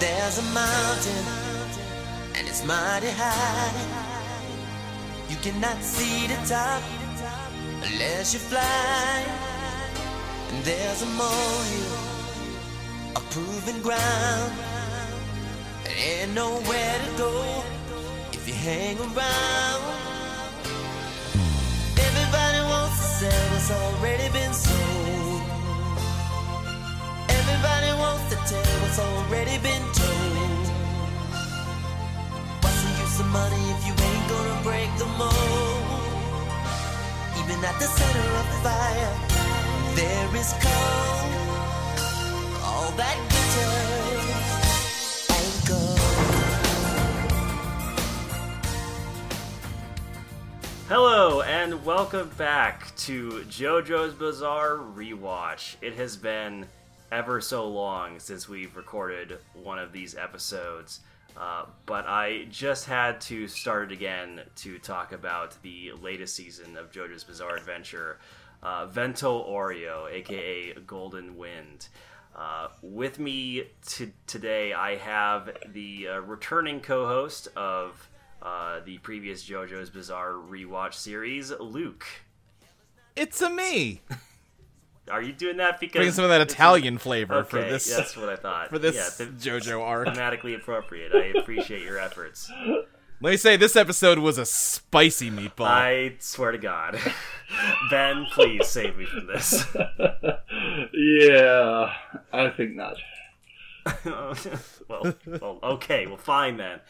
There's a mountain, and it's mighty high. You cannot see the top unless you fly. And there's a molehill, a proven ground. There ain't nowhere to go if you hang around. Everybody wants to sell what's already been sold. Everybody tell what's already been told. What's the use of money if you ain't gonna break the mold? Even at the center of fire, there is cold. All that glitters. Hello and welcome back to JoJo's Bizarre Rewatch. It has been ever so long since we've recorded one of these episodes, uh, but I just had to start it again to talk about the latest season of JoJo's Bizarre Adventure, uh, Vento Aureo, aka Golden Wind. Uh, with me to today, I have the uh, returning co-host of uh, the previous JoJo's Bizarre rewatch series, Luke. It's a me. Are you doing that because Bringing some of that it's- Italian flavor Okay, for this that's what I thought. for this yeah, th- JoJo arc. thematically appropriate. I appreciate your efforts. Let me say this episode was a spicy meatball. I swear to God, Ben, please save me from this. yeah, I think not. well, well, okay, well, fine then.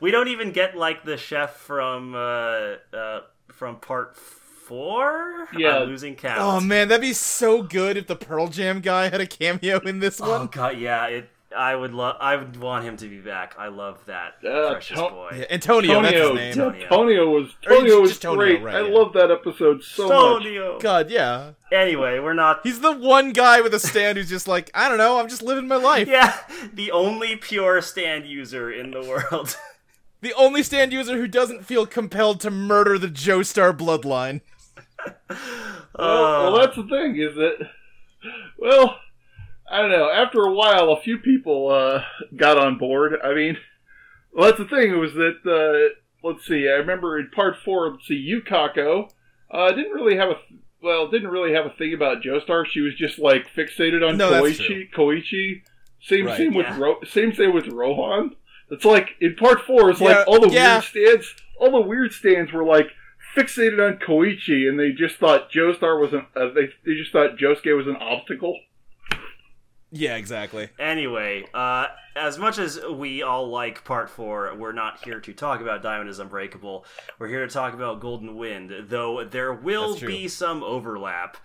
We don't even get like the chef from uh, uh, from part four. Yeah. I'm losing count. oh man, that'd be so good if the Pearl Jam guy had a cameo in this Oh one. god, yeah. It. I would love. I would want him to be back. I love that Uh, precious to- boy. Yeah, Antonio, that's Tonio, his name. Tonio. Tonio was Or Tonio just was Tonio, great. right, I yeah. love that episode so much. Stonio. God, yeah. Anyway, we're not. He's the one guy with a stand who's just like, I don't know, I'm just living my life. Yeah, the only pure stand user in the world. The only stand user who doesn't feel compelled to murder the Joestar bloodline. Well, well, that's the thing is that, well, I don't know. After a while, a few people uh, got on board. I mean, well, that's the thing. It was that uh, let's see. I remember in part four. Let's see, Yukako uh, didn't really have a well, didn't really have a thing about Joestar. She was just like fixated on No, that's Koichi. Koichi. Same Right, same yeah. with Ro- same same with Rohan. It's like in part four. It's Yeah, like all the yeah. weird stands. All the weird stands were like fixated on Koichi, and they just thought Joestar was an. Uh, they they just thought Josuke was an obstacle. Yeah, exactly. anyway, uh, as much as we all like Part 4, we're not here to talk about Diamond is Unbreakable. We're here to talk about Golden Wind, though there will be some overlap.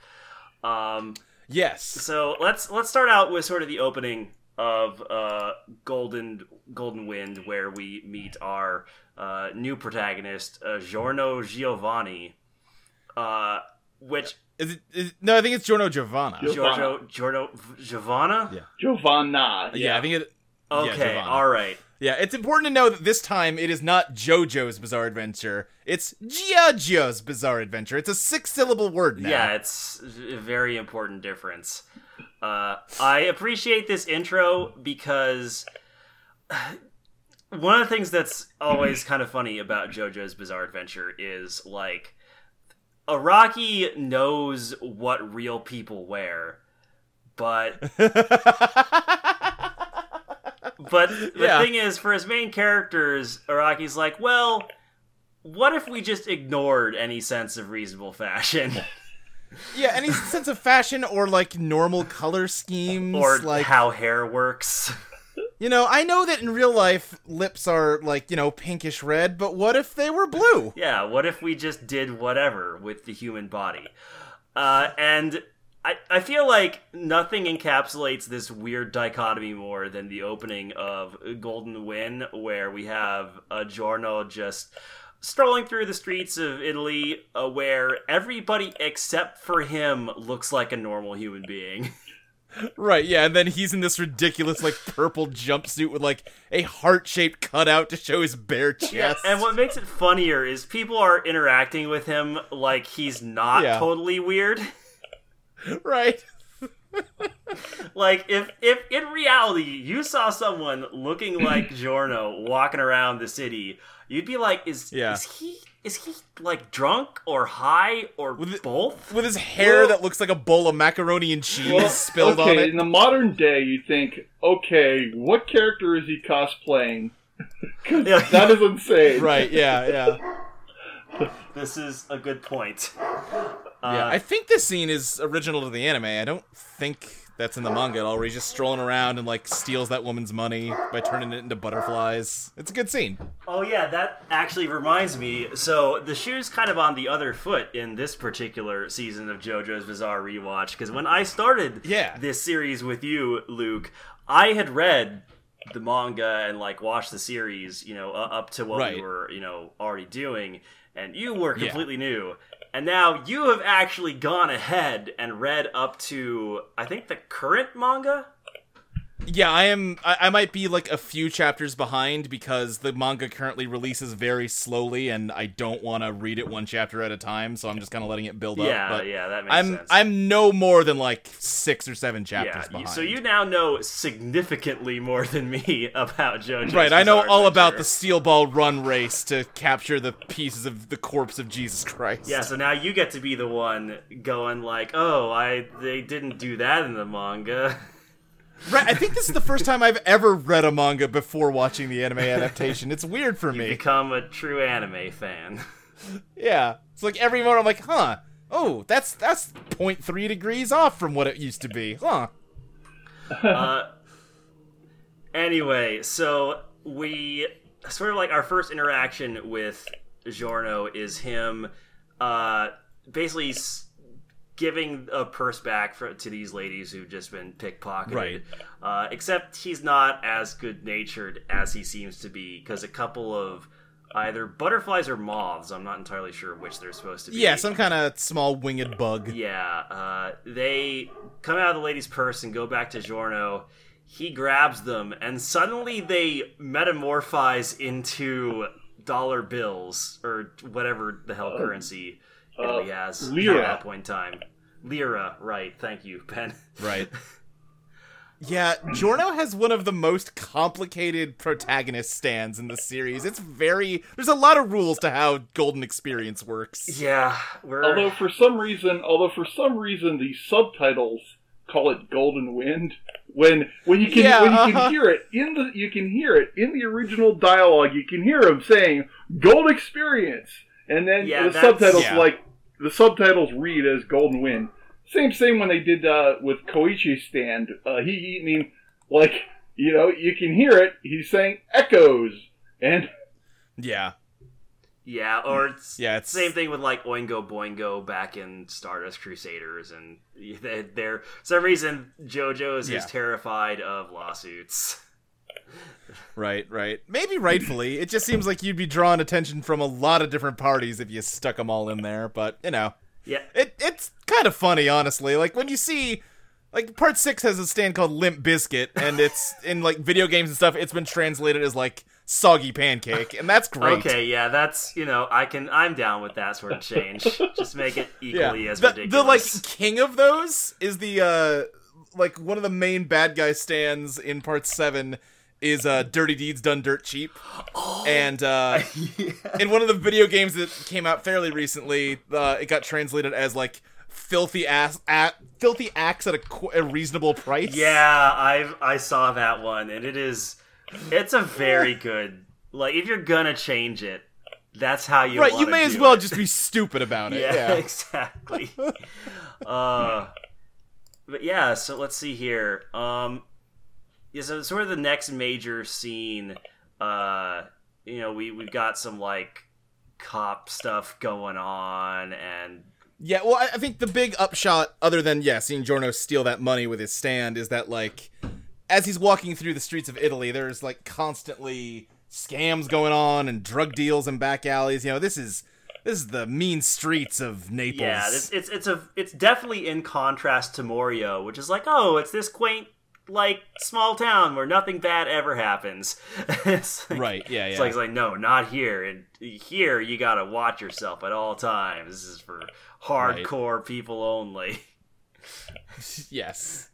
Um, Yes. so let's let's start out with sort of the opening of uh, Golden Golden Wind, where we meet our uh, new protagonist, uh, Giorno Giovanni, uh, which Is it, is, no, I think it's Giorno Giovanna. Gio- Giorgio Giorno Giovanna. Yeah. Giovanna. yeah, I think it. Okay, Giovanna. all right. Yeah, it's important to know that this time it is not JoJo's Bizarre Adventure. It's Giorgio's Bizarre Adventure. It's a six-syllable word now. Yeah, it's a very important difference. Uh, I appreciate this intro because one of the things that's always kind of funny about JoJo's Bizarre Adventure is like Araki knows what real people wear, but but the Yeah. thing is, for his main characters, Araki's like, well, what if we just ignored any sense of reasonable fashion? yeah, any sense of fashion or like normal color schemes, or like how hair works. you know, I know that in real life lips are like you know pinkish red, but what if they were blue? yeah, what if we just did whatever with the human body? Uh, and I, I feel like nothing encapsulates this weird dichotomy more than the opening of Golden Wind, where we have a Giorno just strolling through the streets of Italy, uh, where everybody except for him looks like a normal human being. Right, yeah, and then he's in this ridiculous like purple jumpsuit with like a heart-shaped cutout to show his bare chest. And what makes it funnier is people are interacting with him like he's not Yeah. totally weird. right. like if if in reality you saw someone looking like Giorno walking around the city, you'd be like, is Yeah. is he is he like drunk or high or With it- both? With his hair Well- that looks like a bowl of macaroni and cheese Well, spilled okay, on it. in the modern day, you think, okay, what character is he cosplaying? 'Cause Yeah. that is insane. Right, yeah, yeah. This is a good point. Uh, Yeah, I think this scene is original to the anime. I don't think that's in the manga at all, where he's just strolling around and like steals that woman's money by turning it into butterflies. It's a good scene. Oh yeah, that actually reminds me. So the shoe's kind of on the other foot in this particular season of JoJo's Bizarre Rewatch because when I started Yeah. this series with you, Luke, I had read the manga and like watched the series, you know, uh, up to what Right. we were, you know, already doing, and you were Yeah. completely new. And now you have actually gone ahead and read up to I think the current manga. Yeah, I am. I, I might be like a few chapters behind because the manga currently releases very slowly, and I don't want to read it one chapter at a time. So I'm just kind of letting it build up. Yeah, but yeah, that makes I'm sense. I'm no more than like six or seven chapters yeah, you- so you now know significantly more than me about jojo Right, I know all about the steel ball run race to capture the pieces of the corpse of Jesus Christ. Yeah, so now you get to be the one going like, "Oh, I they didn't do that in the manga." Right, I think this is the first time I've ever read a manga before watching the anime adaptation. It's weird for me. Become a true anime fan. Yeah, it's like every moment I'm like, huh? Oh, that's that's 0.3 degrees off from what it used to be, huh? uh, anyway, so we sort of like our first interaction with Giorno is him uh, basically s- giving a purse back for, to these ladies who've just been pickpocketed. Right. Uh, except he's not as good natured as he seems to be because a couple of either butterflies or moths, I'm not entirely sure which they're supposed to be. Yeah, some kind of small winged bug. Yeah, uh, they come out of the lady's purse and go back to Giorno. He grabs them, and suddenly they metamorphise into dollar bills or whatever the hell currency Italy has lira. at that point in time. Lira, right? Thank you, Ben. Right. Yeah, Giorno has one of the most complicated protagonist stands in the series. It's very there's a lot of rules to how Golden Experience works. yeah, we're Although for some reason, although for some reason the subtitles call it Golden Wind, when when you can Yeah, when you uh-huh. can hear it in the you can hear it in the original dialogue. You can hear him saying "Gold Experience," and then Yeah, the subtitles Yeah. like the subtitles read as Golden Wind. Same same when they did uh, with Koichi stand. Uh, he, he I mean like you know you can hear it. He's saying echoes and Yeah. yeah, or it's Yeah, it's Same thing with like Oingo Boingo back in Stardust Crusaders, and they- they're for some reason JoJo's Yeah. is terrified of lawsuits. Right, right. Maybe rightfully. It just seems like you'd be drawing attention from a lot of different parties if you stuck them all in there, but you know. Yeah, It it's kind of funny, honestly. Like when you see, like part six has a stand called Limp Bizkit, and it's in like video games and stuff. It's been translated as like soggy pancake, and that's great. okay, yeah, that's you know I can I'm down with that sort of change. Just make it Yeah, equally as the, ridiculous. the like king of those is the uh like one of the main bad guy stands in part seven is uh Dirty Deeds Done Dirt Cheap, and uh in one of the video games that came out fairly recently, uh, it got translated as like filthy ass at filthy acts at a, qu- a reasonable price. yeah, I I saw that one, and it is it's a very good like if you're gonna change it, that's how you right. You may as well it. just be stupid about it. yeah, Yeah. exactly. uh, but yeah, so let's see here. Um, yeah, so sort of the next major scene. Uh, you know, we we've got some like cop stuff going on, and Yeah, well, I I think the big upshot, other than yeah, seeing Giorno steal that money with his stand, is that like, as he's walking through the streets of Italy, there's like constantly scams going on and drug deals and back alleys. You know, this is this is the mean streets of Naples. yeah, it's it's it's a it's definitely in contrast to Morio, which is like, oh, it's this quaint like small town where nothing bad ever happens. it's like, right. Yeah, It's yeah. like, it's like, no, not here. And here, you gotta watch yourself at all times. This is for hardcore people only. yes.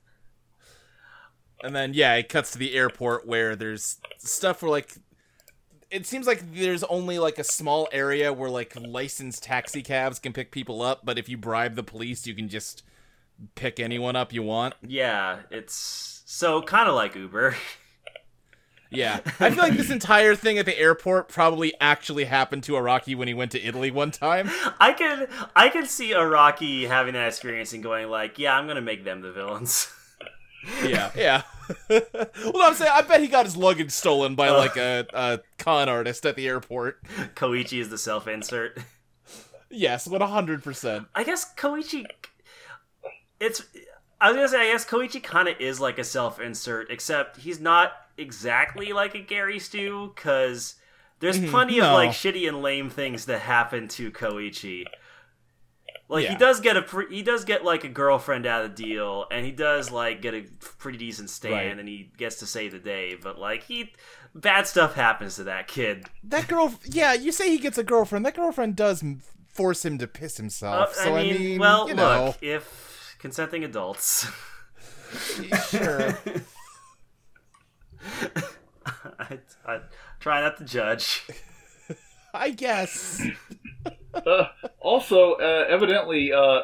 And then yeah, it cuts to the airport where there's stuff where like it seems like there's only like a small area where like licensed taxi cabs can pick people up, but if you bribe the police, you can just pick anyone up you want. Yeah, it's so kind of like Uber. Yeah. I feel like this entire thing at the airport probably actually happened to Araki when he went to Italy one time. I can I can see Araki having that experience and going like, "Yeah, I'm gonna make them the villains." Yeah, yeah. well, I'm saying I bet he got his luggage stolen by like a, a con artist at the airport. Koichi is the self-insert. Yes, one hundred percent. I guess Koichi. It's. I was gonna say, I guess Koichi kind of is like a self-insert, except he's not exactly like a Gary Stu, because there's plenty of like shitty and lame things that happen to Koichi. Like he does get a pre- he does get like a girlfriend out of the deal, and he does like get a pretty decent stand, Right. and he gets to save the day. But like he, bad stuff happens to that kid. That girl, yeah, you say he gets a girlfriend. That girlfriend does force him to piss Uh, himself. so I, mean, mean, well, you know, look, if consenting adults. sure. I, I try not to judge. I guess. Uh, also, uh, evidently, uh,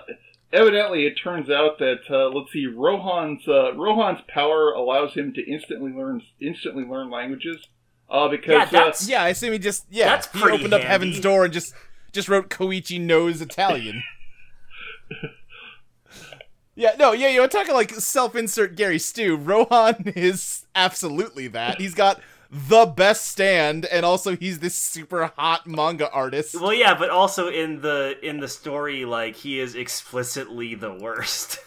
evidently, it turns out that uh, let's see, Rohan's uh, Rohan's power allows him to instantly learn instantly learn languages. Uh, because Yeah, that's Yeah, I assume he just yeah. That's he pretty opened up heaven's door and just just wrote Koichi knows Italian. yeah, no, yeah, you're talking like self-insert Gary Stu. Rohan is absolutely that. He's got the best stand, and also he's this super hot manga artist. well, yeah, but also in the in the story, like he is explicitly the worst.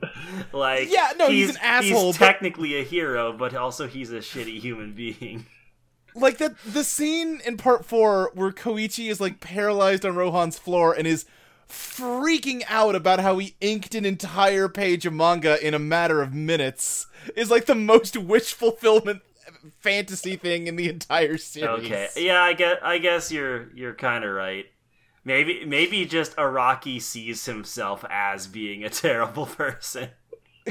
like, Yeah, no, he's an asshole, He's but- technically a hero, but also he's a shitty human being. like that the scene in part four where Koichi is like paralyzed on Rohan's floor and is freaking out about how he inked an entire page of manga in a matter of minutes is like the most wish fulfillment fantasy thing in the entire series. Okay, yeah, I guess I guess you're you're kind of right. Maybe maybe just Araki sees himself as being a terrible person.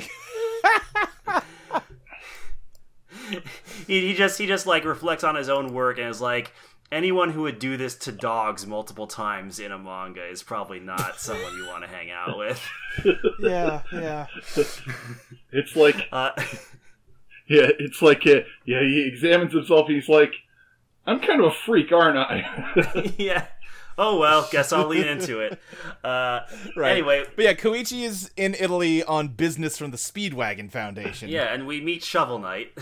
he, he just he just like reflects on his own work and is like anyone who would do this to dogs multiple times in a manga is probably not someone you want to hang out with. Yeah, yeah. it's like Uh, yeah, it's like uh, yeah, he examines himself. He's like, I'm kind of a freak, aren't I? yeah. Oh well, guess I'll lean into it. Uh, Right. Anyway, But yeah, Koichi is in Italy on business from the Speedwagon Foundation. yeah, and we meet Shovel Knight.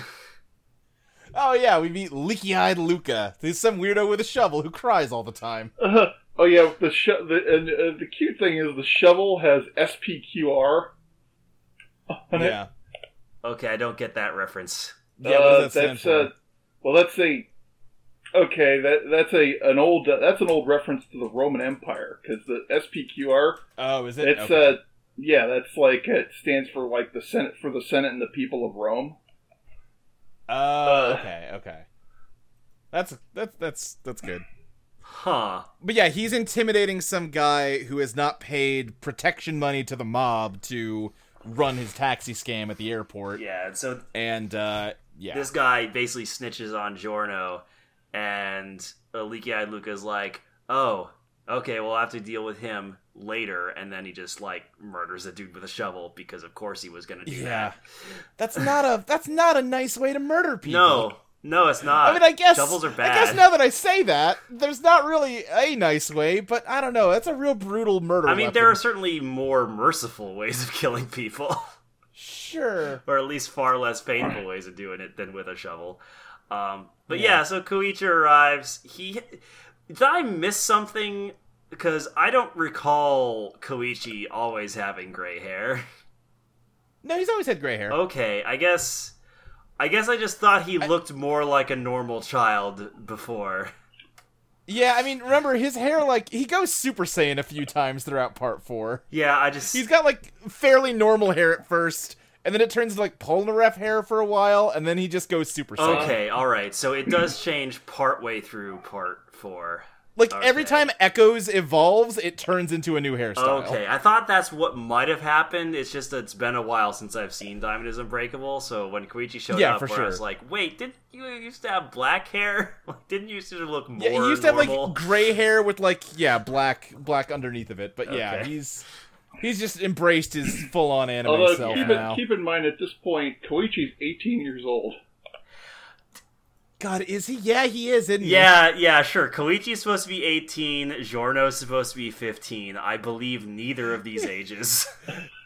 Oh yeah, we meet leaky-eyed Luca. He's some weirdo with a shovel who cries all the time. Uh, oh yeah, the sho- the and uh, the cute thing is the shovel has SPQR. on it. Yeah. Okay, I don't get that reference. Yeah, what Uh, does that stand that's for? uh, well, that's a okay. That that's a an old uh, that's an old reference to the Roman Empire because the SPQR. oh, is it? It's Okay. uh yeah, that's like it stands for like the Senate for the Senate and the people of Rome. Oh, uh, okay, okay. That's that's that's that's good. Huh. But yeah, he's intimidating some guy who has not paid protection money to the mob to run his taxi scam at the airport. Yeah, so And uh yeah. this guy basically snitches on Giorno, and uh, Leaky Eyed Luca's like, oh, okay, we'll have to deal with him later. And then he just, like, murders a dude with a shovel because, of course, he was to do yeah. That's not a that's not a nice way to murder people. No, no, it's not. I mean, I guess Shovels are bad. I guess now that I say that, there's not really a nice way, but I don't know. That's a real brutal murder. I mean, weapon. there are certainly more merciful ways of killing people. sure. or at least far less painful ways of doing it than with a shovel. Um, but yeah. so Koichi arrives. He did I miss something? Because I don't recall Koichi always having gray hair. No, he's always had gray hair. Okay, I guess. I guess I just thought he looked more like a normal child before. Yeah, I mean, remember his hair like he goes Super Saiyan a few times throughout part 4. Yeah, I just. He's got like fairly normal hair at first, and then it turns into like Polnareff hair for a while, and then he just goes Super Saiyan. Okay, alright, so it does change part way through part four. Like every time Echoes evolves, it turns into a new hairstyle. Okay, I thought that's what might have happened. It's just that it's been a while since I've seen Diamond is Unbreakable. So when Koichi showed Yeah, up, for where I was like, "Wait, didn't you used to have black hair? Like, didn't you used to look more Yeah, he used to have like gray hair with like yeah, black black underneath of it. But yeah, Okay. he's he's just embraced his full on anime Although self keep, now. in, keep in mind at this point, Koichi's 18 years old. God, is he? Yeah, he is, isn't he? Yeah, yeah, sure. Koichi's supposed to be 18, Giorno's supposed to be 15. I believe neither of these ages.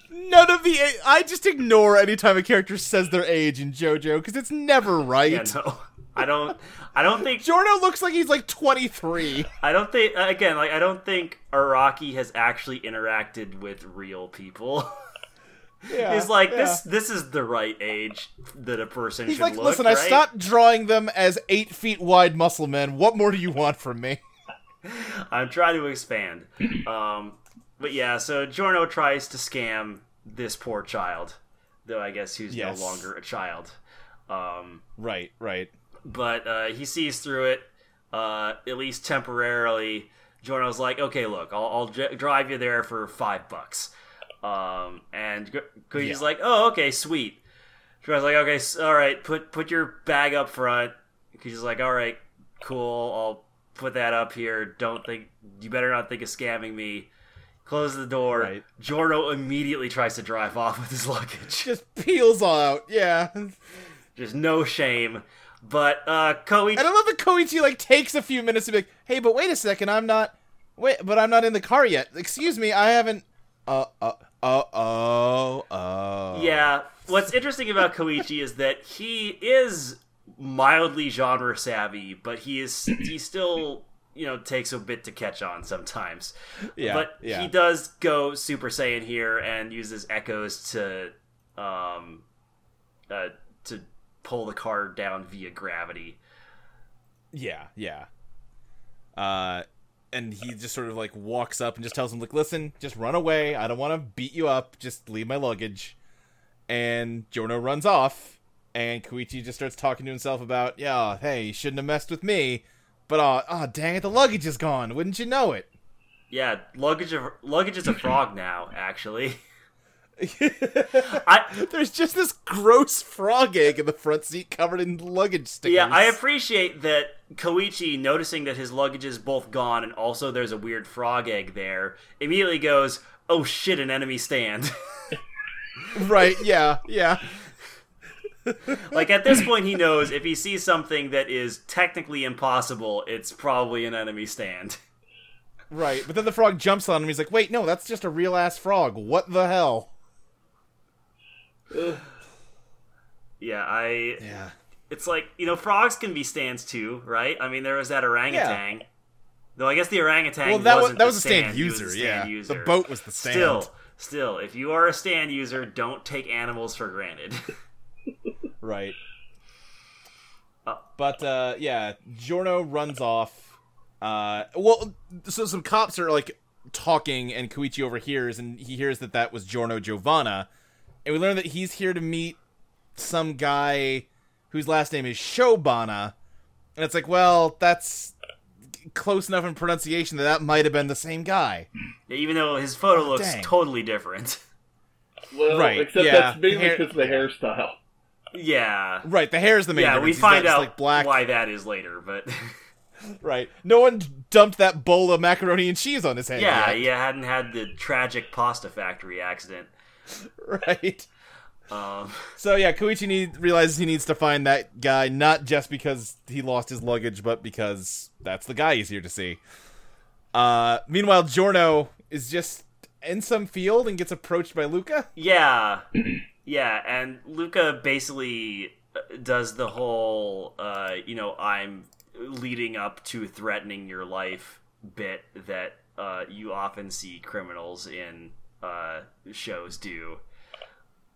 None of the. I just ignore anytime a character says their age in JoJo because it's never right. yeah, no. I don't I don't think Giorno looks like he's like 23. I don't think again, like I don't think Araki has actually interacted with real people. Yeah, He's like yeah. this this is the right age that a person He's should like, look, listen, I right?" stopped drawing them as eight feet wide muscle men. What more do you want from me? I'm trying to expand. Um, but yeah, so Giorno tries to scam this poor child, though I guess he's Yes. no longer a child. Um, Right, right. but uh, he sees through it, uh, at least temporarily. Giorno's like, okay, look, I'll, I'll dri- drive you there for five bucks. Um, and Ko- Koichi's Yeah. like, oh, okay, sweet. Giorno's like, okay, all right, put put your bag up front. Koichi's like, all right, cool, I'll put that up here. Don't think, you better not think of scamming me. Close the door. Right. Immediately tries to drive off with his luggage. Just peels all out. Yeah. Just no shame. But uh, Koichi. I don't love that Koichi like takes a few minutes to be like, "Hey, but wait a second, I'm not. Wait, but I'm not in the car yet. Excuse me, I haven't. Uh, uh, uh, oh, oh. Yeah, what's interesting about Koichi is that he is mildly genre savvy, but he is he still you know takes a bit to catch on sometimes. yeah. but yeah. he does go Super Saiyan here and uses echoes to um uh, to pull the car down via gravity. Yeah, yeah. Uh, and he just sort of like walks up and just tells him like, "Listen, just run away. I don't want to beat you up. Just leave my luggage." And Giorno runs off, and Koichi just starts talking to himself about, "Yeah, hey, you shouldn't have messed with me." But uh, oh dang it, the luggage is gone. Wouldn't you know it? Yeah, luggage of luggage is a frog now. Actually, I There's just this gross frog egg in the front seat covered in luggage stickers. Yeah, I appreciate that Koichi, noticing that his luggage is both gone and also there's a weird frog egg there, immediately goes, "Oh shit, an enemy stand." right. Yeah, yeah. like at this point, he knows if he sees something that is technically impossible, it's probably an enemy stand. Right. But then the frog jumps on him. He's like, "Wait, no, that's just a real ass frog. What the hell?" Yeah, I. Yeah. It's like you know, frogs can be stands too, right? I mean, there was that orangutan. Though I guess the orangutan Well, that was that was a stand, was user. stand yeah, user. the boat was the stand. Still, still, if you are a stand user, don't take animals for granted. Right. Uh, but uh, yeah, Giorno runs off. Uh, well, so some cops are like talking, and Koichi overhears, and he hears that that was Giorno Giovanna, and we learn that he's here to meet some guy whose last name is Shiobana, and it's like, well, that's close enough in pronunciation that that might have been the same guy. Even though his photo looks dang. totally different. Well, Right, except yeah, that's mainly hair- because of the hairstyle. yeah. Right, the hair is the main. Yeah, we difference. He's find not out like black. why that is later, but Right, no one dumped that bowl of macaroni and cheese on his head. yeah, yet. you hadn't had the tragic pasta factory accident. right. Um, So yeah, Koichi need, realizes he needs to find that guy not just because he lost his luggage, but because that's the guy he's here to see. Uh, meanwhile, Giorno is just in some field and gets approached by Luca. yeah, yeah, and Luca basically uh, does the whole, uh, you know, I'm leading up to threatening your life bit that uh, you often see criminals in uh, shows do.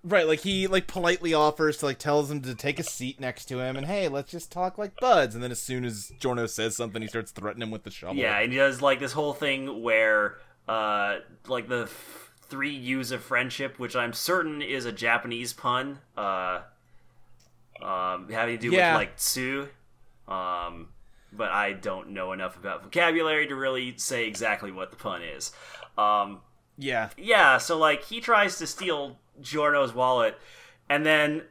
Right, like he like politely offers to like tells him to take a seat next to him and hey, let's just talk like buds. And then as soon as Giorno says something, he starts threatening him with the shovel. Yeah, and he does like this whole thing where, uh, like the f- three U's of friendship, which I'm certain is a Japanese pun, uh, um, having to do Yeah. with like Tsu. Um, but I don't know enough about vocabulary to really say exactly what the pun is. Um, Yeah. yeah, so like he tries to steal Giorno's wallet, and then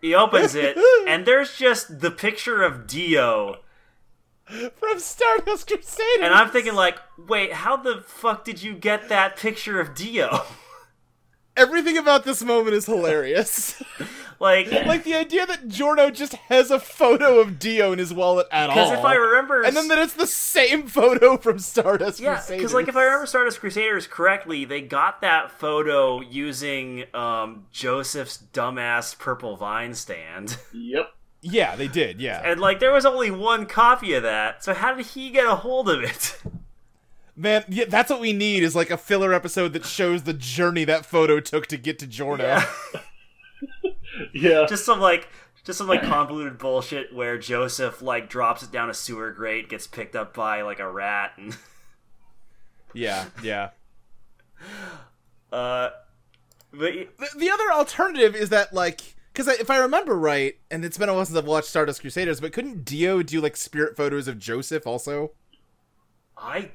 he opens it, and there's just the picture of Dio, From Stardust Crusaders. and I'm thinking like, wait, how the fuck did you get that picture of Dio? everything about this moment is hilarious. like, like the idea that Giorno just has a photo of Dio in his wallet at all. because if I remember, and then that it's the same photo from Stardust Yeah, Crusaders. because like if I remember Stardust Crusaders correctly, they got that photo using um, Joseph's dumbass purple vine stand, Yep. Yeah, they did. Yeah. and like there was only one copy of that. So how did he get a hold of it? Man, yeah, that's what we need is like a filler episode that shows the journey that photo took to get to Giorno. Yeah. Yeah. just some like just some like convoluted bullshit where Joseph like drops it down a sewer grate, gets picked up by like a rat, and yeah, yeah. uh, but The, the other alternative is that like because if I remember right, and it's been a while since I've watched Stardust Crusaders, but couldn't Dio do like spirit photos of Joseph also? I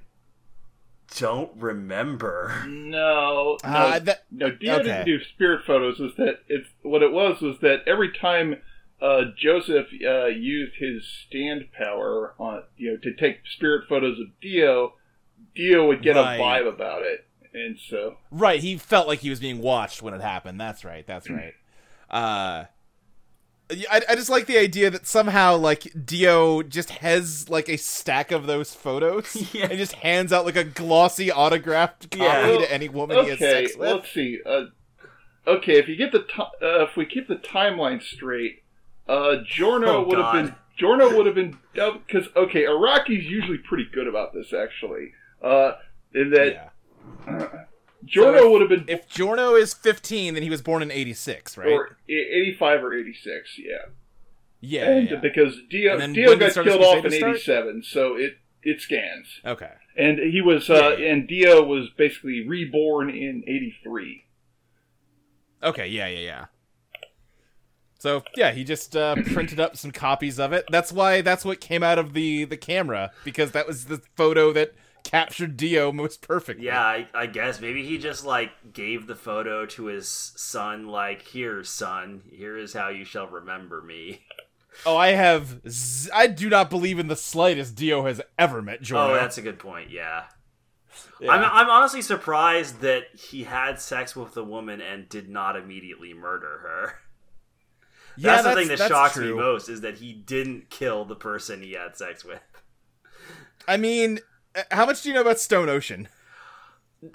don't remember. No. No. Uh, that no. Dio okay. didn't do spirit photos. Was that it's what it was? Was that every time uh, Joseph uh, used his stand power on you know to take spirit photos of Dio, Dio would get Right. a vibe about it, and so Right, he felt like he was being watched when it happened. That's right. That's right. Yeah, I, I just like the idea that somehow like Dio just has like a stack of those photos Yeah. and just hands out like a glossy autographed copy Yeah. to any woman he has okay. sex with. Let's see. Uh, okay, if you get the ti uh, if we keep the timeline straight, uh, Giorno Oh, would have been Giorno would have been because okay, Araki's usually pretty good about this actually. Uh, in that yeah. Giorno So would have been If Giorno is 15, then he was born in 86, right? or eighty five or eighty six, yeah. yeah, and yeah. because Dio Dio got killed off in eighty seven, so it it scans. Okay. And he was uh, Yeah, yeah. and Dio was basically reborn in eighty three. Okay, yeah, yeah, yeah. So yeah, he just uh, printed up some copies of it. That's why that's what came out of the the camera because that was the photo that captured Dio most perfectly. Yeah, I, I guess maybe he just like gave the photo to his son, like, "Here, son, here is how you shall remember me." Oh, I have. Z- I do not believe in the slightest Dio has ever met Giorno. Oh, that's a good point. Yeah. Yeah. I'm, I'm honestly surprised that he had sex with the woman and did not immediately murder her. Yeah, That's the thing that that's shocks true. me most is that he didn't kill the person he had sex with. I mean, how much do you know about Stone Ocean?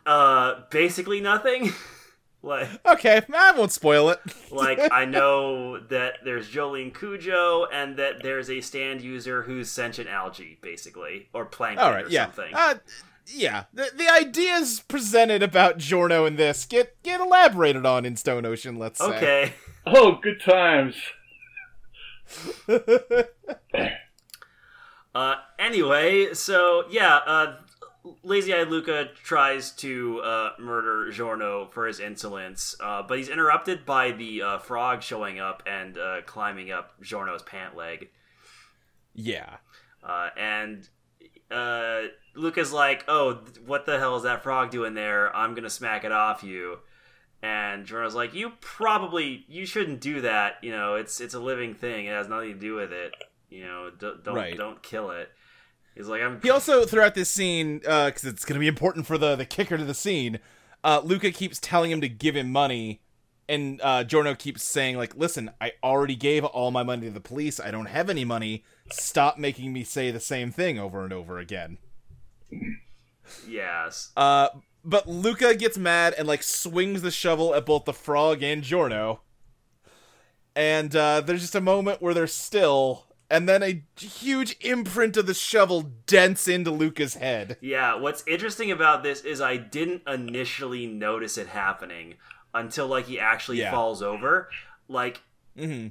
Uh, basically nothing. like, Okay, I won't spoil it. like I know that there's Jolyne Cujoh and that there's a stand user who's sentient algae, basically, or plankton All right, or yeah, something. uh, yeah. The, the ideas presented about Giorno in this get get elaborated on in Stone Ocean. Let's say. okay. Oh, good times. Uh, anyway, so yeah, uh, Lazy Eyed Luca tries to uh, murder Giorno for his insolence, uh, but he's interrupted by the uh, frog showing up and uh, climbing up Giorno's pant leg. Yeah. Uh, and uh, Luca's like, "Oh, what the hell is that frog doing there? I'm gonna smack it off you." And Giorno's like, "You probably you shouldn't do that. You know, it's it's a living thing. It has nothing to do with it. You know, don't don't, Right. don't kill it." He's like, "I'm." He also throughout this scene, because it's going to be important for the the kicker to the scene. Uh, Luca keeps telling him to give him money, and uh, Giorno keeps saying like, "Listen, I already gave all my money to the police. I don't have any money. Stop making me say the same thing over and over again." Yes. Uh, but Luca gets mad and like swings the shovel at both the frog and Giorno. And uh, there's just a moment where they're still, and then a huge imprint of the shovel dents into Luca's head. Yeah, what's interesting about this is I didn't initially notice it happening until like he actually Yeah. falls over. Like hmm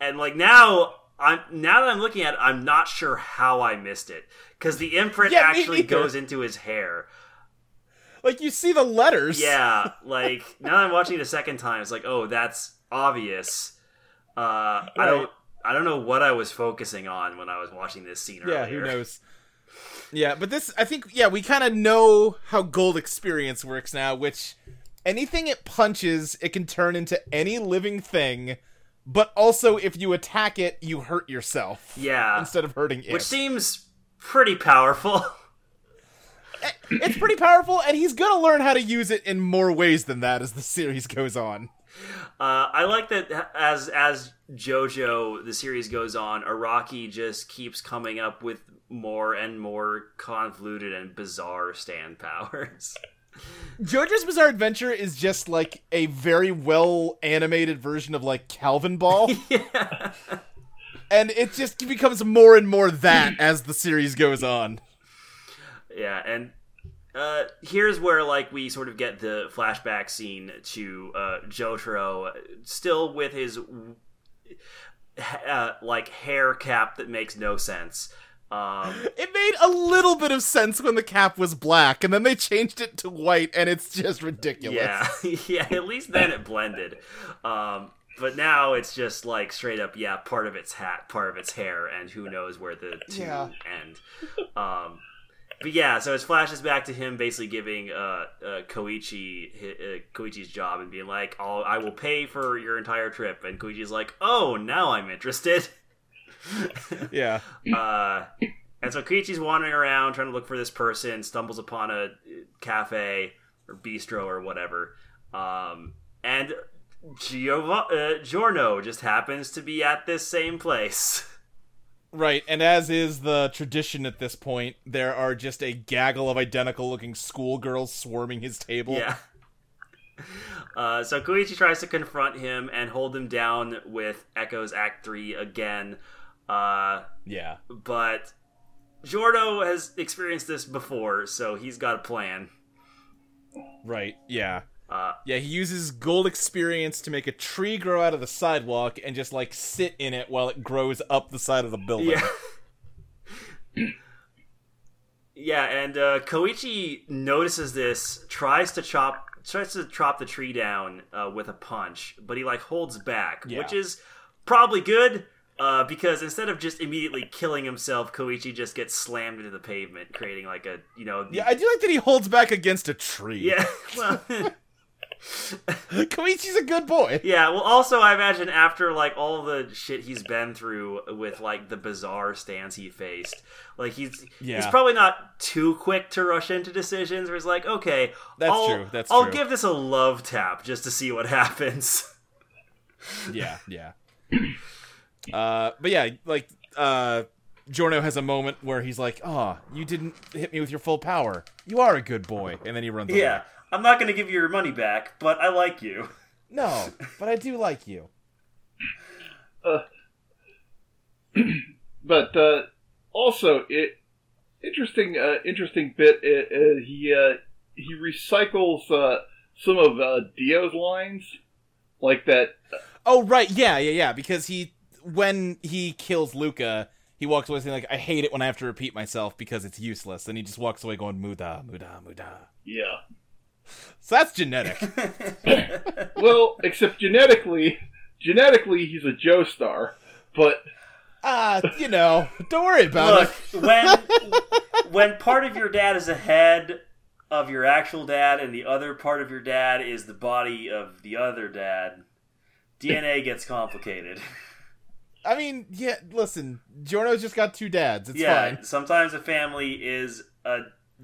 and like now I'm now that I'm looking at it, I'm not sure how I missed it cuz the imprint Yeah, actually goes into his hair. Like you see the letters. Yeah, like now that I'm watching it a second time it's like, "Oh, that's obvious." Uh I don't I don't know what I was focusing on when I was watching this scene Yeah, earlier. who knows? Yeah, but this, I think, yeah, we kind of know how Gold Experience works now, which anything it punches, it can turn into any living thing, but also if you attack it, you hurt yourself. Yeah. Instead of hurting it. Which seems pretty powerful. it's pretty powerful, and he's gonna learn how to use it in more ways than that as the series goes on. Uh, I like that as as JoJo the series goes on, Araki just keeps coming up with more and more convoluted and bizarre stand powers. JoJo's Bizarre Adventure is just like a very well animated version of like Calvin Ball. yeah. And it just becomes more and more that as the series goes on. Yeah, and uh, here's where like we sort of get the flashback scene to uh, Jotaro, still with his uh, like hair cap that makes no sense. Um, It made a little bit of sense when the cap was black, and then they changed it to white, and it's just ridiculous. yeah, yeah. At least then it blended. Um, but now it's just like straight up, yeah, part of its hat, part of its hair, and who knows where the two Yeah. end. Um, but yeah, so it flashes back to him basically giving uh, uh, Koichi hi- uh, Koichi's job and being like, I'll, "I will pay for your entire trip," and Koichi's like, "Oh, now I'm interested." Yeah. Uh, and so Koichi's wandering around trying to look for this person, stumbles upon a cafe or bistro or whatever, um, and Giov- uh, Giorno just happens to be at this same place. Right, and as is the tradition at this point, there are just a gaggle of identical looking schoolgirls swarming his table. Yeah. Uh, so Koichi tries to confront him and hold him down with Echoes Act 3 again. Uh, Yeah. but Giorno has experienced this before, so he's got a plan. Right, yeah. Uh, Yeah, he uses gold experience to make a tree grow out of the sidewalk and just like sit in it while it grows up the side of the building. Yeah. yeah, and uh, Koichi notices this, tries to chop tries to chop the tree down uh, with a punch, but he like holds back, Yeah. which is probably good. Uh, because instead of just immediately killing himself, Koichi just gets slammed into the pavement, creating like a you know Yeah, I do like that he holds back against a tree. yeah well Koichi's a good boy. Yeah, well, also I imagine after like all the shit he's been through with like the bizarre stands he faced, like he's he's probably not too quick to rush into decisions. Where he's like, okay, That's I'll, true, that's I'll true. give this a love tap just to see what happens. Yeah, yeah. Uh, but yeah, like uh, Giorno has a moment where he's like, "Oh, you didn't hit me with your full power. You are a good boy," and then he runs. away. Yeah, I'm not gonna give you your money back, but I like you. No, but I do like you. But uh, also, it interesting uh, interesting bit. Uh, uh, he uh, he recycles uh, some of uh, Dio's lines, like that. Oh right, yeah, yeah, yeah. Because he, when he kills Luca, he walks away saying like, "I hate it when I have to repeat myself because it's useless," and he just walks away going "Muda, Muda, Muda." Yeah. So that's genetic. Well, except genetically, genetically he's a Joestar, but Ah, you know, don't worry about Look, it. when when part of your dad is a head of your actual dad, and the other part of your dad is the body of the other dad, DNA gets complicated. I mean, yeah. Listen, Giorno's just got two dads. It's yeah, fine. sometimes a family is a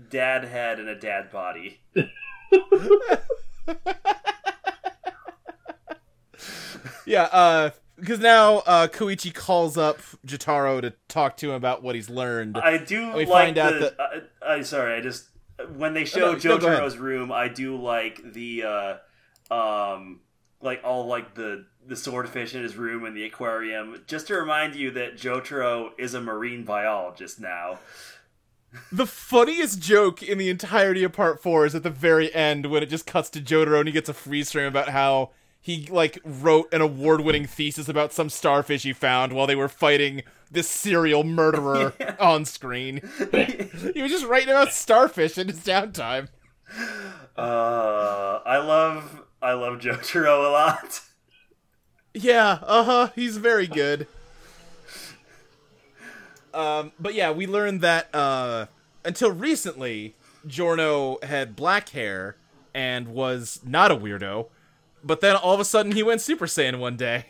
dad head and a dad body. Yeah, uh, because now uh, Koichi calls up Jotaro to talk to him about what he's learned. I do we like find the. out that- uh, I sorry, I just when they show no, no. Jotaro's room, I do like the uh, um, like all like the the swordfish in his room and the aquarium. Just to remind you that Jotaro is a marine biologist now. The funniest joke in the entirety of part four is at the very end when it just cuts to Jotaro and he gets a freeze frame about how he like wrote an award-winning thesis about some starfish he found while they were fighting this serial murderer on screen. he was just writing about starfish in his downtime. Uh, I love I love Jotaro a lot. Yeah, uh huh. He's very good. Um, but yeah, we learned that uh, until recently, Giorno had black hair and was not a weirdo. But then all of a sudden, he went Super Saiyan one day.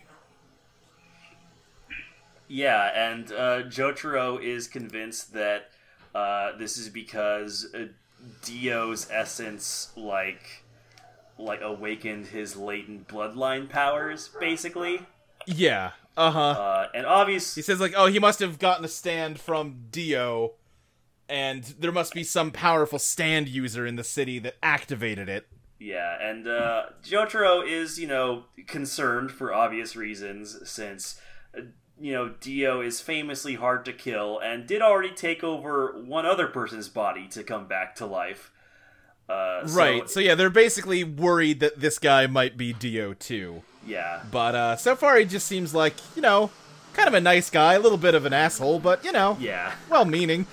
Yeah, and uh, Jotaro is convinced that uh, this is because uh, Dio's essence, like, like awakened his latent bloodline powers, basically. Yeah. Uh-huh. Uh And obviously, He says like, "Oh, he must have gotten a stand from Dio, and there must be some powerful stand user in the city that activated it." Yeah, and uh, Jotaro is, you know, concerned for obvious reasons, since, uh, you know, Dio is famously hard to kill and did already take over one other person's body to come back to life. Uh, so- right. So yeah, they're basically worried that this guy might be Dio too. yeah. But uh, so far, he just seems like you know, kind of a nice guy, a little bit of an asshole, but you know, Yeah. well-meaning.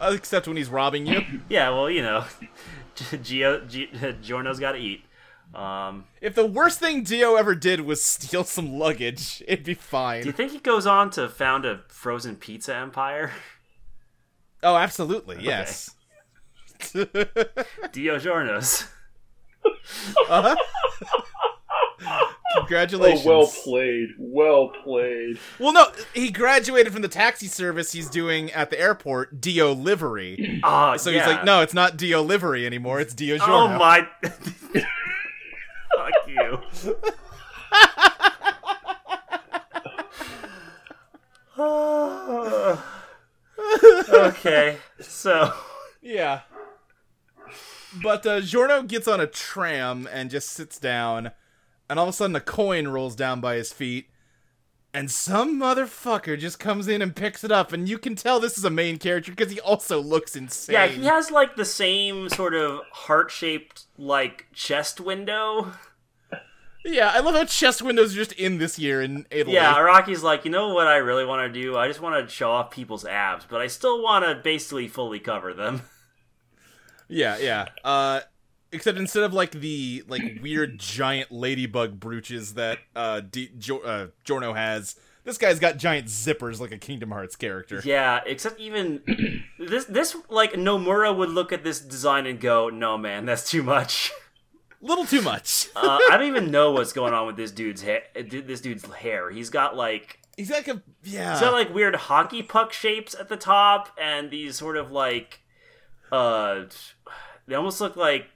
Uh, except when he's robbing you. Yeah, well, you know, Gio, G- Giorno's got to eat. Um, if the worst thing Dio ever did was steal some luggage, it'd be fine. do you think he goes on to found a frozen pizza empire? Oh, absolutely, yes. Dio Giorno's. uh-huh. Oh, Congratulations. well played. Well played. Well, no, he graduated from the taxi service he's doing at the airport, Dio Livery. Ah, So yeah. he's like, no, it's not Dio Livery anymore. It's Dio Oh my! Fuck you. okay, so Yeah. But uh, Giorno gets on a tram and just sits down, and all of a sudden a coin rolls down by his feet, and some motherfucker just comes in and picks it up, and you can tell this is a main character because he also looks insane. yeah, he has like the same sort of heart-shaped like chest window. Yeah, I love how chest windows are just in this year in Italy. Yeah, Araki's like, you know what I really want to do? I just want to show off people's abs, but I still want to basically fully cover them. Yeah, yeah. Uh, except instead of like the like weird giant ladybug brooches that uh, D- jo- uh Giorno has, this guy's got giant zippers like a Kingdom Hearts character. Yeah, except even this this like Nomura would look at this design and go, "No, man, that's too much." Little too much. Uh, I don't even know what's going on with this dude's hair. This dude's hair. He's got like He's like a yeah. he's got like weird hockey puck shapes at the top, and these sort of like uh, they almost look like.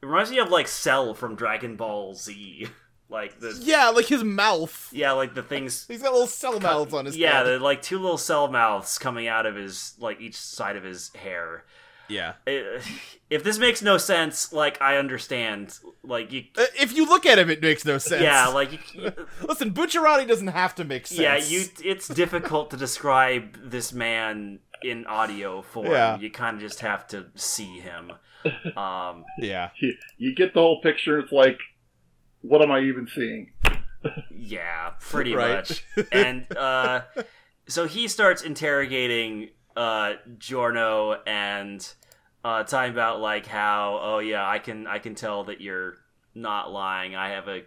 It reminds me of like Cell from Dragon Ball Z, like the yeah, like his mouth. yeah, like the things He's got little cell mouths on his yeah, head. the like two little cell mouths coming out of his like each side of his hair. yeah. It- if this makes no sense, like I understand, like you, Uh, if you look at him, it makes no sense. yeah, like you, you- listen, Bucciarati doesn't have to make sense. yeah, you. It's difficult to describe this man in audio form. Yeah. You kind of just have to see him. Um, Yeah. You, you get the whole picture. It's like, what am I even seeing? Yeah, pretty Right. much. And uh, so he starts interrogating uh, Giorno and uh, talking about like how, oh yeah, I can I can tell that you're not lying. I have a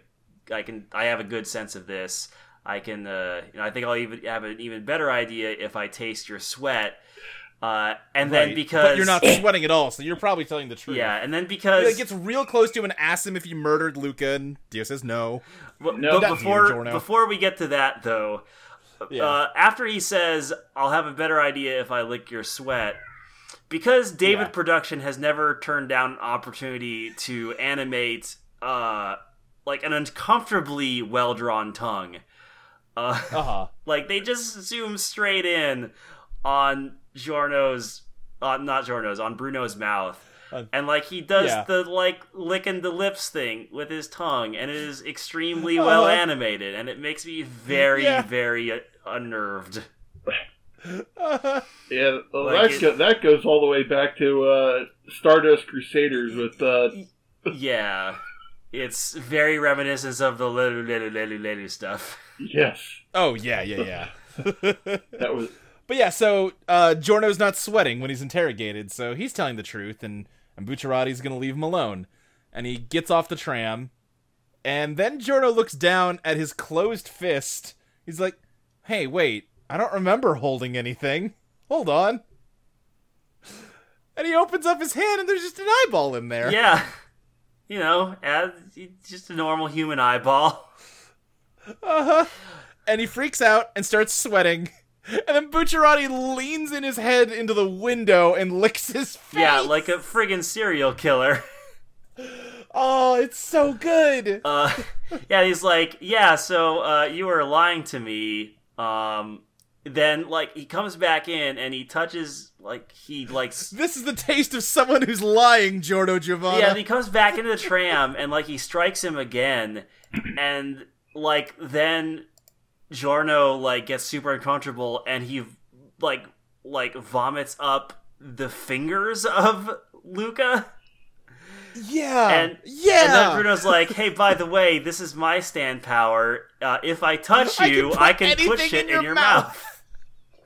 I can I have a good sense of this. I can uh, you know, I think I'll even have an even better idea if I taste your sweat. Uh, and then Right. because but you're not sweating at all, so you're probably telling the truth. yeah, and then He because like, gets real close to him and asks him if he murdered Luca, and Dio says no. But, No, but before you, before we get to that though, Yeah. uh, after he says, "I'll have a better idea if I lick your sweat," because David Yeah. Production has never turned down an opportunity to animate uh, like an uncomfortably well drawn tongue. Uh, Uh huh. like they just zoom straight in on Giorno's, uh, not Giorno's, on Bruno's mouth. Uh, and like he does yeah. the like licking the lips thing with his tongue, and it is extremely well Uh-huh. animated, and it makes me very, Yeah. very uh, unnerved. Yeah, well, Like that, go, that goes all the way back to uh, Stardust Crusaders with uh, yeah, it's very reminiscent of the little little little little stuff. yes, Oh yeah, yeah, yeah. that was But yeah, so uh, Giorno's not sweating when he's interrogated, so he's telling the truth, and, and Bucciarati's gonna leave him alone. And he gets off the tram, and then Giorno looks down at his closed fist. He's like, "Hey, wait, I don't remember holding anything. Hold on. And he opens up his hand and there's just an eyeball in there. Yeah. You know, as just a normal human eyeball. Uh-huh. And he freaks out and starts sweating. And then Bucciarati leans in his head into the window and licks his face. Yeah, like a friggin' serial killer. Oh, it's so good. Uh, yeah, he's like, yeah, so uh, you were lying to me. Um, then like he comes back in and he touches like he likes This is the taste of someone who's lying, Giorno Giovanna. yeah, and he comes back into the tram and like he strikes him again, and like then Giorno like gets super uncomfortable and he like like vomits up the fingers of Luca. yeah. And yeah. And then Bruno's like, "Hey, by the way, this is my stand power. Uh, if I touch I can you, put I can put shit in in your your, mouth."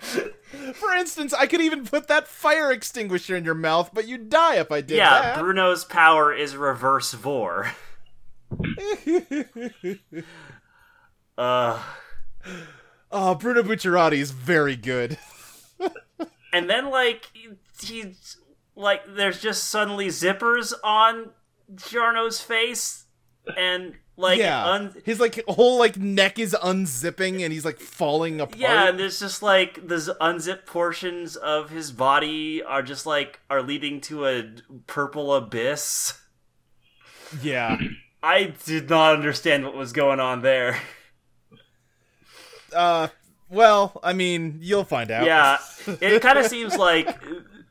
mouth." For instance, I could even put that fire extinguisher in your mouth, but you'd die if I did Yeah, that. Bruno's power is reverse vore. Uh, oh, Bruno Bucciarati is very good. and then like he's like, there's just suddenly zippers on Giorno's face, and like yeah, un- his like whole like neck is unzipping and he's like falling apart. Yeah, and there's just like the unzipped portions of his body are just like are leading to a purple abyss. yeah. I did not understand what was going on there. Uh, well, I mean, you'll find out. Yeah, it kind of seems like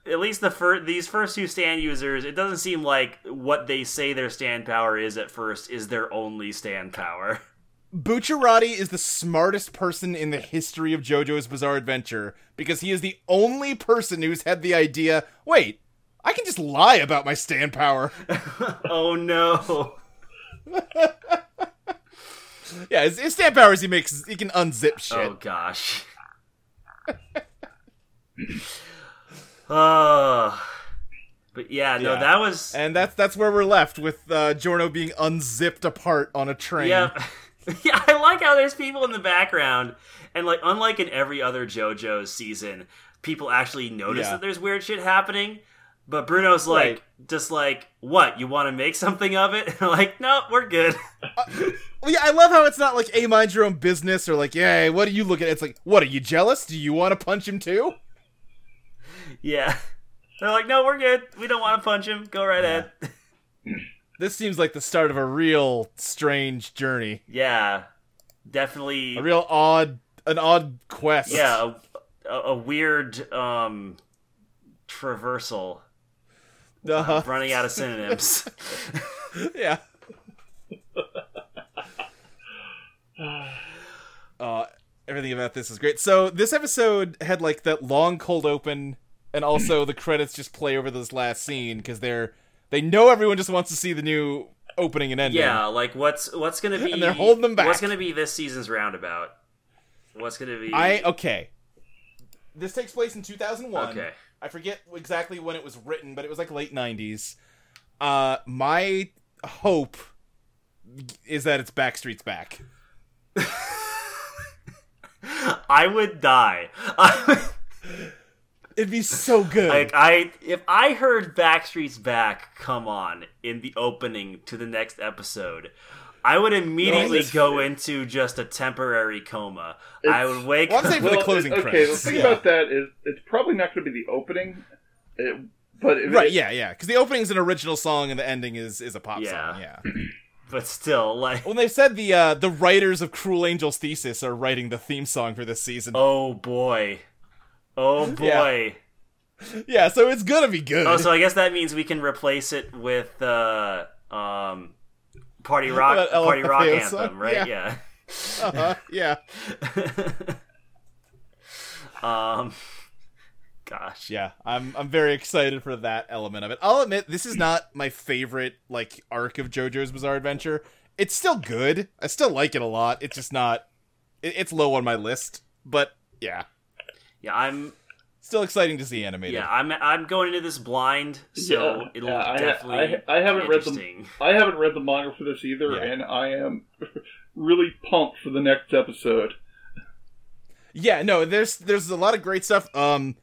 at least the fir- these first two stand users, it doesn't seem like what they say their stand power is at first is their only stand power. Bucciarati is the smartest person in the history of JoJo's Bizarre Adventure because he is the only person who's had the idea. Wait, I can just lie about my stand power. oh no. yeah, his, his stand power is he makes he can unzip oh, shit. Oh gosh. uh, but yeah, no, Yeah. that was And that's that's where we're left with uh, Giorno being unzipped apart on a train. yeah. yeah, I like how there's people in the background, and like unlike in every other JoJo season, people actually notice Yeah. that there's weird shit happening. But Bruno's like, Right. just like, what? You want to make something of it? like, no, we're good. Well, yeah, I love how it's not like, "Hey, mind your own business," or like, "Yeah, what are you looking at?" It's like, "What are you jealous? Do you want to punch him too?" Yeah, they're like, no, we're good. We don't want to punch him. Go right ahead. This seems like the start of a real strange journey, yeah, definitely. a real odd, an odd quest. yeah a, a, a weird um traversal uh-huh. running out of synonyms yeah. uh, everything about this is great. So this episode had like that long cold open, and also the credits just play over this last scene because they're they know everyone just wants to see the new opening and ending. yeah like what's what's gonna be And they're holding them back. what's gonna be this season's roundabout what's gonna be I okay. This takes place in 2001. okay I forget exactly when it was written, but it was like late 90s. Uh, my hope is that it's Backstreet's back. i would die I, It'd be so good. like i if i heard backstreet's back come on in the opening to the next episode I would immediately it's- go into just a temporary coma. I would wake Well, I'm up. saying for the Well, closing okay, the thing yeah. about that is it's probably not going to be the opening, it, but if Right, it- yeah, yeah. Because the opening is an original song and the ending is is a pop Yeah. song. Yeah. but still, like, when they've said the uh, the writers of Cruel Angel's Thesis are writing the theme song for this season. oh boy, oh boy. Yeah, so it's gonna be good. Oh, so I guess that means we can replace it with uh, um, party rock, party rock anthem, right? Yeah. Yeah. uh-huh, yeah, um, gosh. yeah. I'm I'm very excited for that element of it. I'll admit this is not my favorite like arc of JoJo's Bizarre Adventure. It's still good. I still like it a lot. It's just not. It, it's low on my list, but yeah, Yeah, I'm. still exciting to see animated. Yeah, I'm. I'm going into this blind, so Yeah, it'll yeah, I definitely. I- I haven't be read them. interesting. I haven't read the manga for this either, Yeah. and I am really pumped for the next episode. yeah, no, there's there's a lot of great stuff. Um,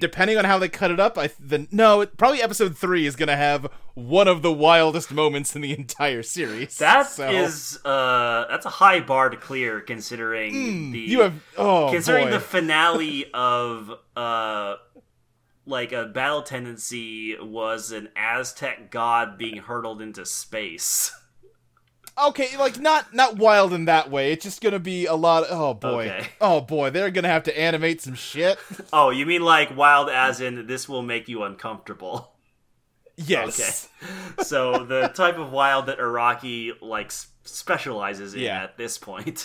depending on how they cut it up, I the no, it, probably episode three is gonna have one of the wildest moments in the entire series. That So, is, uh, that's a high bar to clear considering the Hmm, you have oh considering boy. the finale of uh like a Battle Tendency was an Aztec god being hurtled into space. okay, like not not wild in that way. It's just gonna be a lot. Of, oh boy, Okay. oh boy, they're gonna have to animate some shit. Oh, you mean like wild as in this will make you uncomfortable. Yes. Okay. So the type of wild that Araki like specializes in Yeah. at this point.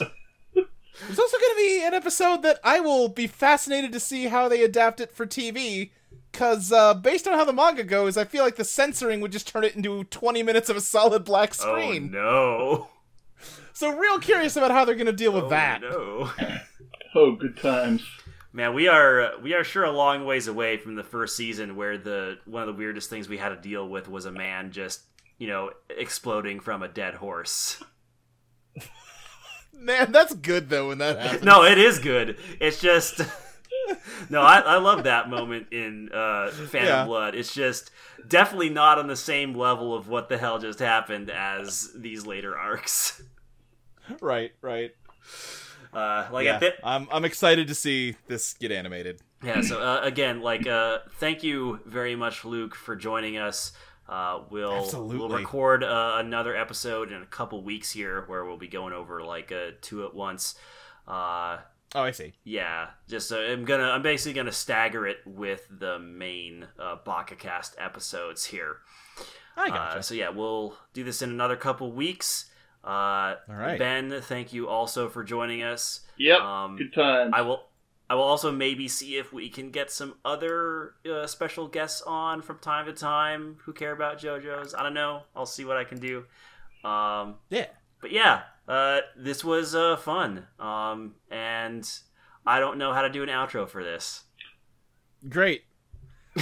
There's also going to be an episode that I will be fascinated to see how they adapt it for TV. Because uh, based on how the manga goes, I feel like the censoring would just turn it into 20 minutes of a solid black screen. oh screen. no. So, real curious about how they're going to deal with Oh, that. no. Oh, good times. Man, we are we are sure a long ways away from the first season where the one of the weirdest things we had to deal with was a man just, you know, exploding from a dead horse. Man, that's good, though, when that happens. No, it is good. It's just No, I, I love that moment in uh Phantom Yeah. Blood. It's just definitely not on the same level of what the hell just happened as these later arcs. Right, right. Uh like Yeah, the, I'm, I'm excited to see this get animated. Yeah, so uh, again, like, uh, thank you very much, Luke, for joining us. Uh, we'll we'll record uh, another episode in a couple weeks here, where we'll be going over like uh, two at once. Uh, Oh, I see. yeah, just uh, I'm gonna I'm basically gonna stagger it with the main uh, BakaCast episodes here. I Uh, gotcha. so yeah, we'll do this in another couple weeks. Uh, All right. Ben, thank you also for joining us. Yep, Um, good time. I will. I will also maybe see if we can get some other uh, special guests on from time to time who care about JoJo's. I don't know. I'll see what I can do. Um, yeah. But yeah, uh, this was uh, fun. Um, and I don't know how to do an outro for this. Great.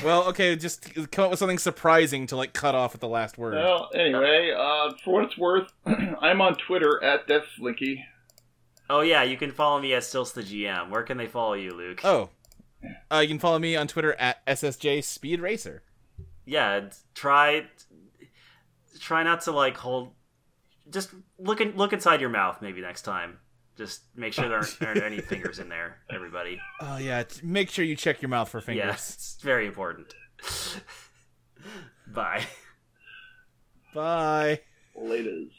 Well, okay, just come up with something surprising to, like, cut off at the last word. Well, anyway, uh, for what it's worth, I'm on Twitter at DeathSlinky. Oh yeah, you can follow me at Stills the GM. Where can they follow you, Luke? Oh. Uh, you can follow me on Twitter at SSJ Speed Racer. yeah, try try not to like hold. Just look in, look inside your mouth maybe next time. Just make sure there aren't, aren't any fingers in there, everybody. Oh yeah, make sure you check your mouth for fingers. Yeah, it's very important. Bye. Bye. Laters.